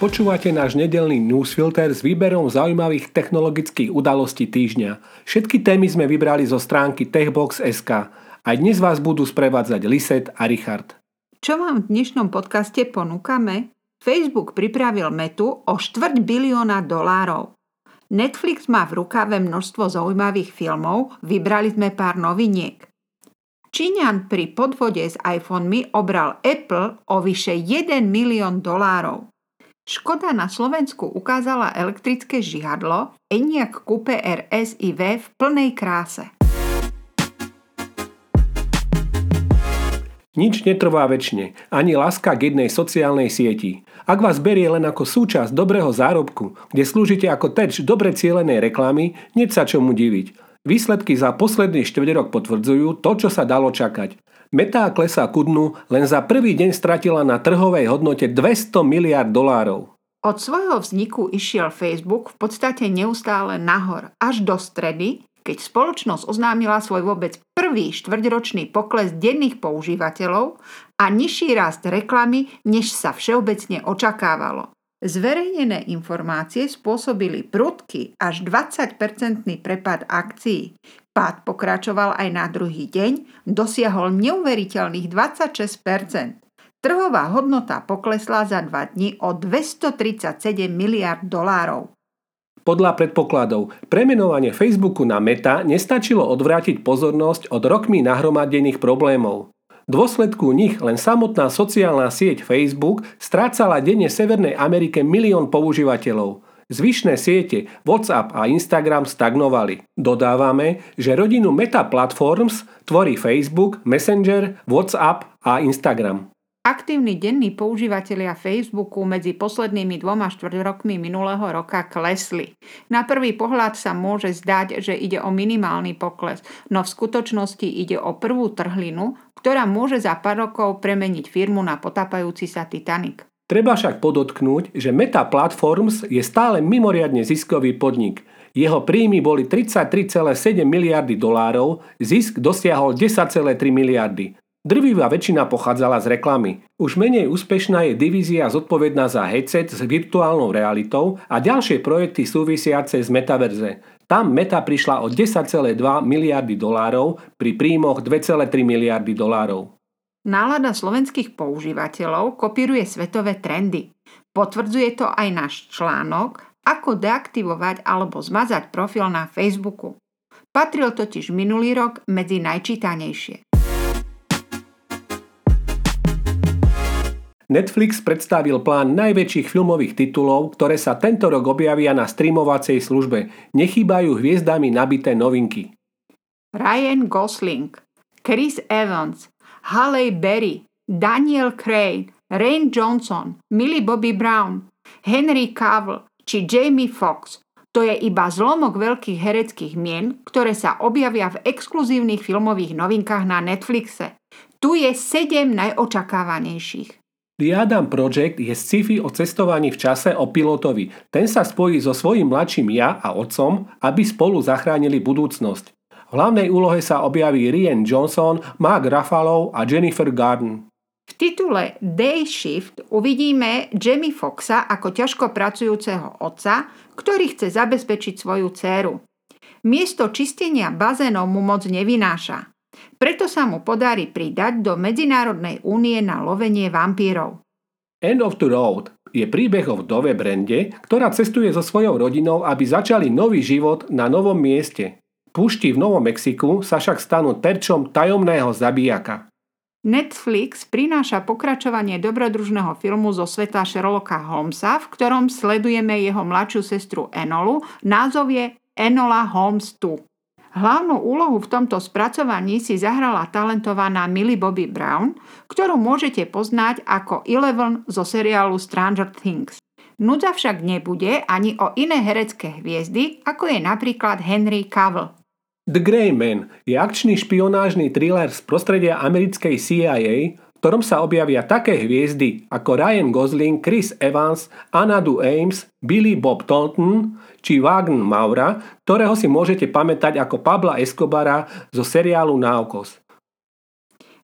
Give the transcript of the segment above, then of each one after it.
Počúvate náš nedelný newsfilter s výberom zaujímavých technologických udalostí týždňa. Všetky témy sme vybrali zo stránky techbox.sk. Aj dnes vás budú sprevádzať Liset a Richard. Čo vám v dnešnom podcaste ponúkame? Facebook pripravil metu o štvrť bilióna dolárov. Netflix má v rukave množstvo zaujímavých filmov, vybrali sme pár noviniek. Číňan pri podvode s iPhonemi obral Apple o vyše 1 milión dolárov. Škoda na Slovensku ukázala elektrické žihadlo Enyaq Coupe RS IV v plnej kráse. Nič netrvá väčšine, ani láska k jednej sociálnej sieti. Ak vás berie len ako súčasť dobrého zárobku, kde slúžite ako terč dobre cielenej reklamy, neď sa čomu diviť. Výsledky za posledný rok potvrdzujú to, čo sa dalo čakať. Meta klesá ku dnu, len za prvý deň stratila na trhovej hodnote 200 miliard dolárov. Od svojho vzniku išiel Facebook v podstate neustále nahor až do stredy, keď spoločnosť oznámila svoj vôbec prvý štvrťročný pokles denných používateľov a nižší rast reklamy, než sa všeobecne očakávalo. Zverejnené informácie spôsobili prudký až 20-percentný prepad akcií. Pád pokračoval aj na druhý deň, dosiahol neuveriteľných 26% Trhová hodnota poklesla za dva dni o 237 miliard dolárov. Podľa predpokladov, premenovanie Facebooku na Meta nestačilo odvrátiť pozornosť od rokmi nahromadených problémov dôsledku nich len samotná sociálna sieť Facebook strácala denne Severnej Amerike milión používateľov. Zvyšné siete WhatsApp a Instagram stagnovali. Dodávame, že rodinu Meta Platforms tvorí Facebook, Messenger, WhatsApp a Instagram. Aktívni denní používateľia Facebooku medzi poslednými dvoma štvrť rokmi minulého roka klesli. Na prvý pohľad sa môže zdať, že ide o minimálny pokles, no v skutočnosti ide o prvú trhlinu, ktorá môže za pár rokov premeniť firmu na potápajúci sa Titanic. Treba však podotknúť, že Meta Platforms je stále mimoriadne ziskový podnik. Jeho príjmy boli 33,7 miliardy dolárov, zisk dosiahol 10,3 miliardy. Drvivá väčšina pochádzala z reklamy. Už menej úspešná je divízia zodpovedná za headset s virtuálnou realitou a ďalšie projekty súvisiace s metaverze. Tam Meta prišla o 10,2 miliardy dolárov pri príjmoch 2,3 miliardy dolárov. Nálada slovenských používateľov kopíruje svetové trendy. Potvrdzuje to aj náš článok, ako deaktivovať alebo zmazať profil na Facebooku. Patril totiž minulý rok medzi najčítanejšie. Netflix predstavil plán najväčších filmových titulov, ktoré sa tento rok objavia na streamovacej službe. Nechýbajú hviezdami nabité novinky. Ryan Gosling, Chris Evans, Halle Berry, Daniel Craig, Rain Johnson, Millie Bobby Brown, Henry Cavill či Jamie Foxx. To je iba zlomok veľkých hereckých mien, ktoré sa objavia v exkluzívnych filmových novinkách na Netflixe. Tu je sedem najočakávanejších. The Adam Project je sci-fi o cestovaní v čase o pilotovi. Ten sa spojí so svojím mladším ja a otcom, aby spolu zachránili budúcnosť. V hlavnej úlohe sa objaví Rian Johnson, Mark Ruffalo a Jennifer Garden. V titule Day Shift uvidíme Jamie Foxa ako ťažko pracujúceho otca, ktorý chce zabezpečiť svoju dceru. Miesto čistenia bazénov mu moc nevynáša. Preto sa mu podarí pridať do Medzinárodnej únie na lovenie vampírov. End of the Road je príbeh o vdove Brende, ktorá cestuje so svojou rodinou, aby začali nový život na novom mieste. Púšti v Novom Mexiku sa však stanú terčom tajomného zabíjaka. Netflix prináša pokračovanie dobrodružného filmu zo sveta Sherlocka Holmesa, v ktorom sledujeme jeho mladšiu sestru Enolu. Názov je Enola Holmes 2. Hlavnú úlohu v tomto spracovaní si zahrala talentovaná Millie Bobby Brown, ktorú môžete poznať ako Eleven zo seriálu Stranger Things. Nudza však nebude ani o iné herecké hviezdy, ako je napríklad Henry Cavill. The Grey Man je akčný špionážny thriller z prostredia americkej CIA, ktorom sa objavia také hviezdy ako Ryan Gosling, Chris Evans, Anadu Ames, Billy Bob Thornton, či Wagner Maura, ktorého si môžete pamätať ako Pabla Escobara zo seriálu Náukos.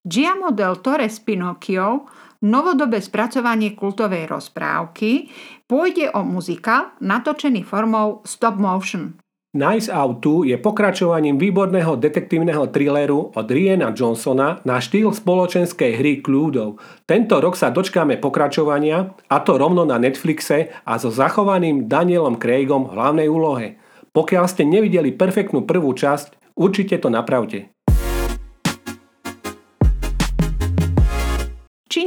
Giamo del Torre Pinocchio novodobé spracovanie kultovej rozprávky, pôjde o muzikál natočený formou stop motion. Nice Out 2 je pokračovaním výborného detektívneho thrilleru od Riena Johnsona na štýl spoločenskej hry Cluedo. Tento rok sa dočkáme pokračovania, a to rovno na Netflixe a so zachovaným Danielom Craigom v hlavnej úlohe. Pokiaľ ste nevideli perfektnú prvú časť, určite to napravte.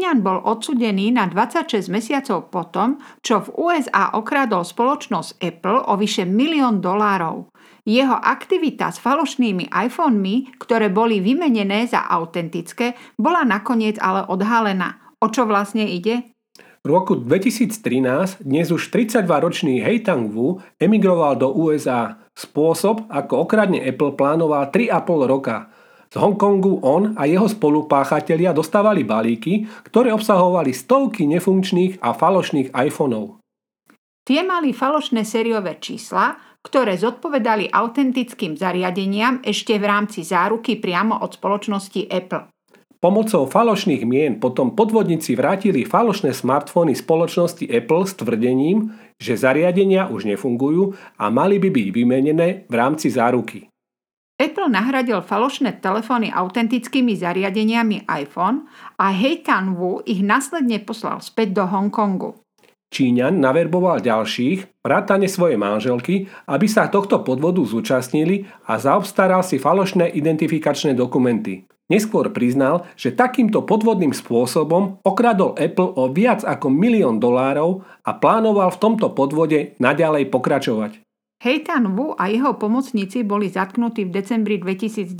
Číňan bol odsudený na 26 mesiacov potom, čo v USA okradol spoločnosť Apple o vyše milión dolárov. Jeho aktivita s falošnými iPhonemi, ktoré boli vymenené za autentické, bola nakoniec ale odhalená. O čo vlastne ide? V roku 2013 dnes už 32-ročný Hei Wu emigroval do USA. Spôsob, ako okradne Apple plánoval 3,5 roka – z Hongkongu on a jeho spolupáchatelia dostávali balíky, ktoré obsahovali stovky nefunkčných a falošných iPhoneov. Tie mali falošné sériové čísla, ktoré zodpovedali autentickým zariadeniam ešte v rámci záruky priamo od spoločnosti Apple. Pomocou falošných mien potom podvodníci vrátili falošné smartfóny spoločnosti Apple s tvrdením, že zariadenia už nefungujú a mali by byť vymenené v rámci záruky. Apple nahradil falošné telefóny autentickými zariadeniami iPhone a Heitan Wu ich následne poslal späť do Hongkongu. Číňan naverboval ďalších, vrátane svojej manželky, aby sa tohto podvodu zúčastnili a zaobstaral si falošné identifikačné dokumenty. Neskôr priznal, že takýmto podvodným spôsobom okradol Apple o viac ako milión dolárov a plánoval v tomto podvode naďalej pokračovať. Heitan Wu a jeho pomocníci boli zatknutí v decembri 2019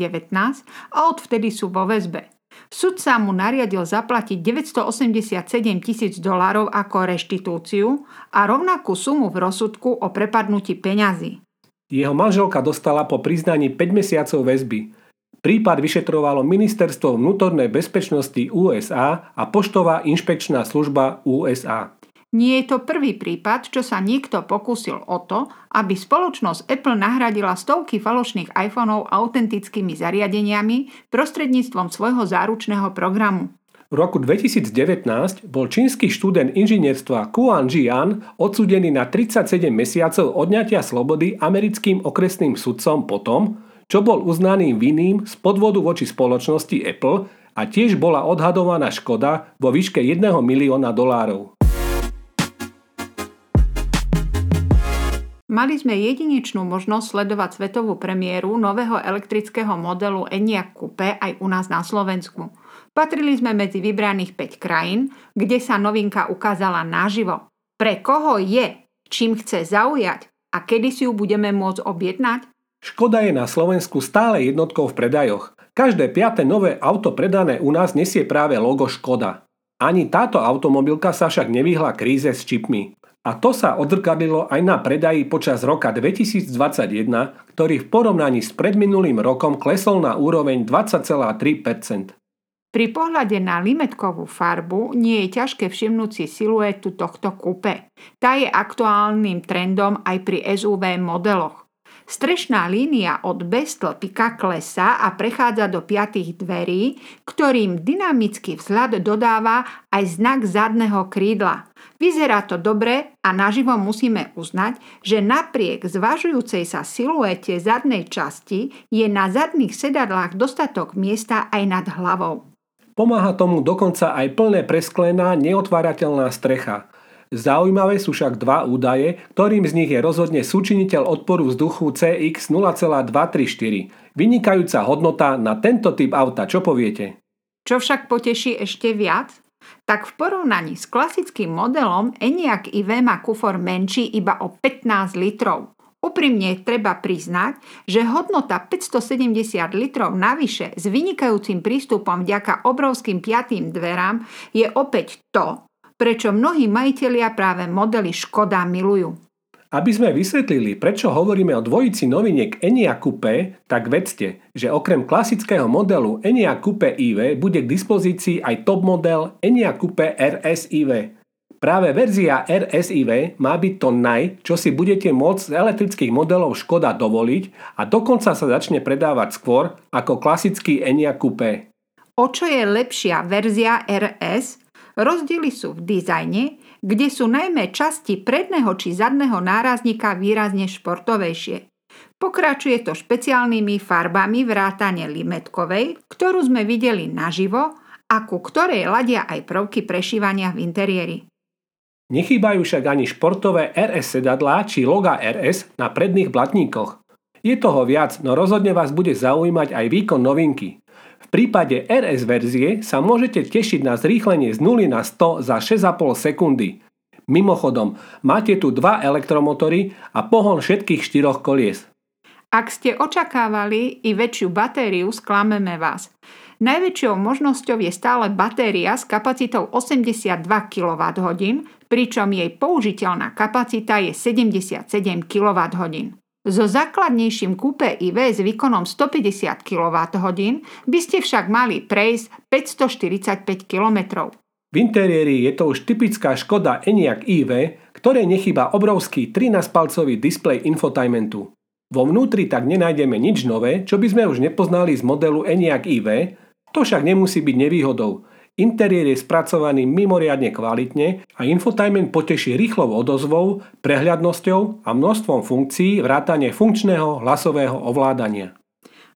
a odvtedy sú vo väzbe. Sudca mu nariadil zaplatiť 987 tisíc dolárov ako reštitúciu a rovnakú sumu v rozsudku o prepadnutí peňazí. Jeho manželka dostala po priznaní 5 mesiacov väzby. Prípad vyšetrovalo Ministerstvo vnútornej bezpečnosti USA a Poštová inšpekčná služba USA. Nie je to prvý prípad, čo sa niekto pokúsil o to, aby spoločnosť Apple nahradila stovky falošných iPhoneov autentickými zariadeniami prostredníctvom svojho záručného programu. V roku 2019 bol čínsky študent inžinierstva Kuan Jian odsudený na 37 mesiacov odňatia slobody americkým okresným sudcom potom, čo bol uznaný vinným z podvodu voči spoločnosti Apple a tiež bola odhadovaná škoda vo výške 1 milióna dolárov. Mali sme jedinečnú možnosť sledovať svetovú premiéru nového elektrického modelu Enyaq Coupe aj u nás na Slovensku. Patrili sme medzi vybraných 5 krajín, kde sa novinka ukázala naživo. Pre koho je, čím chce zaujať a kedy si ju budeme môcť objednať? Škoda je na Slovensku stále jednotkou v predajoch. Každé piate nové auto predané u nás nesie práve logo Škoda. Ani táto automobilka sa však nevyhla kríze s čipmi. A to sa odrkadilo aj na predaji počas roka 2021, ktorý v porovnaní s predminulým rokom klesol na úroveň 20,3% Pri pohľade na limetkovú farbu nie je ťažké všimnúť si siluetu tohto kupe. Tá je aktuálnym trendom aj pri SUV modeloch. Strešná línia od B-stĺpika klesá a prechádza do piatých dverí, ktorým dynamický vzhľad dodáva aj znak zadného krídla. Vyzerá to dobre a naživo musíme uznať, že napriek zvažujúcej sa siluete zadnej časti je na zadných sedadlách dostatok miesta aj nad hlavou. Pomáha tomu dokonca aj plné presklená neotvárateľná strecha – Zaujímavé sú však dva údaje, ktorým z nich je rozhodne súčiniteľ odporu vzduchu CX 0,234. Vynikajúca hodnota na tento typ auta, čo poviete? Čo však poteší ešte viac? Tak v porovnaní s klasickým modelom Enyaq IV má kufor menší iba o 15 litrov. Úprimne treba priznať, že hodnota 570 litrov navyše s vynikajúcim prístupom vďaka obrovským piatým dverám je opäť to, prečo mnohí majiteľia práve modely Škoda milujú. Aby sme vysvetlili, prečo hovoríme o dvojici noviniek Enia Coupe, tak vedzte, že okrem klasického modelu Enia Coupe IV bude k dispozícii aj top model Enia Coupe RS IV. Práve verzia RSIV má byť to naj, čo si budete môcť z elektrických modelov Škoda dovoliť a dokonca sa začne predávať skôr ako klasický Enia Coupe. O čo je lepšia verzia RS Rozdiely sú v dizajne, kde sú najmä časti predného či zadného nárazníka výrazne športovejšie. Pokračuje to špeciálnymi farbami vrátane limetkovej, ktorú sme videli naživo a ku ktorej ladia aj prvky prešívania v interiéri. Nechýbajú však ani športové RS sedadlá či loga RS na predných blatníkoch. Je toho viac, no rozhodne vás bude zaujímať aj výkon novinky. V prípade RS verzie sa môžete tešiť na zrýchlenie z 0 na 100 za 6,5 sekundy. Mimochodom, máte tu dva elektromotory a pohon všetkých štyroch kolies. Ak ste očakávali i väčšiu batériu, sklameme vás. Najväčšou možnosťou je stále batéria s kapacitou 82 kWh, pričom jej použiteľná kapacita je 77 kWh. So základnejším kúpe IV s výkonom 150 kWh by ste však mali prejsť 545 km. V interiéri je to už typická Škoda Enyaq iV, ktorej nechýba obrovský 13-palcový displej infotainmentu. Vo vnútri tak nenájdeme nič nové, čo by sme už nepoznali z modelu Enyaq iV, to však nemusí byť nevýhodou. Interiér je spracovaný mimoriadne kvalitne a infotainment poteší rýchlou odozvou, prehľadnosťou a množstvom funkcií vrátane funkčného hlasového ovládania.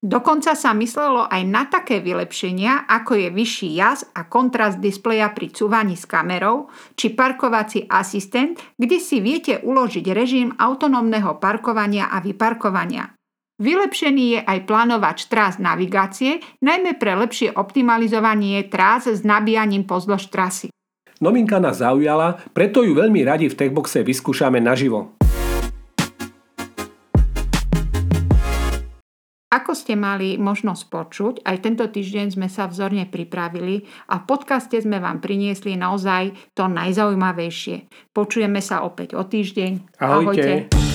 Dokonca sa myslelo aj na také vylepšenia, ako je vyšší jaz a kontrast displeja pri cúvaní s kamerou, či parkovací asistent, kde si viete uložiť režim autonómneho parkovania a vyparkovania. Vylepšený je aj plánovač trás navigácie, najmä pre lepšie optimalizovanie trás s nabíjaním pozdĺž trasy. Novinka nás zaujala, preto ju veľmi radi v Techboxe vyskúšame naživo. Ako ste mali možnosť počuť, aj tento týždeň sme sa vzorne pripravili a v podcaste sme vám priniesli naozaj to najzaujímavejšie. Počujeme sa opäť o týždeň. Ahojte. Ahojte.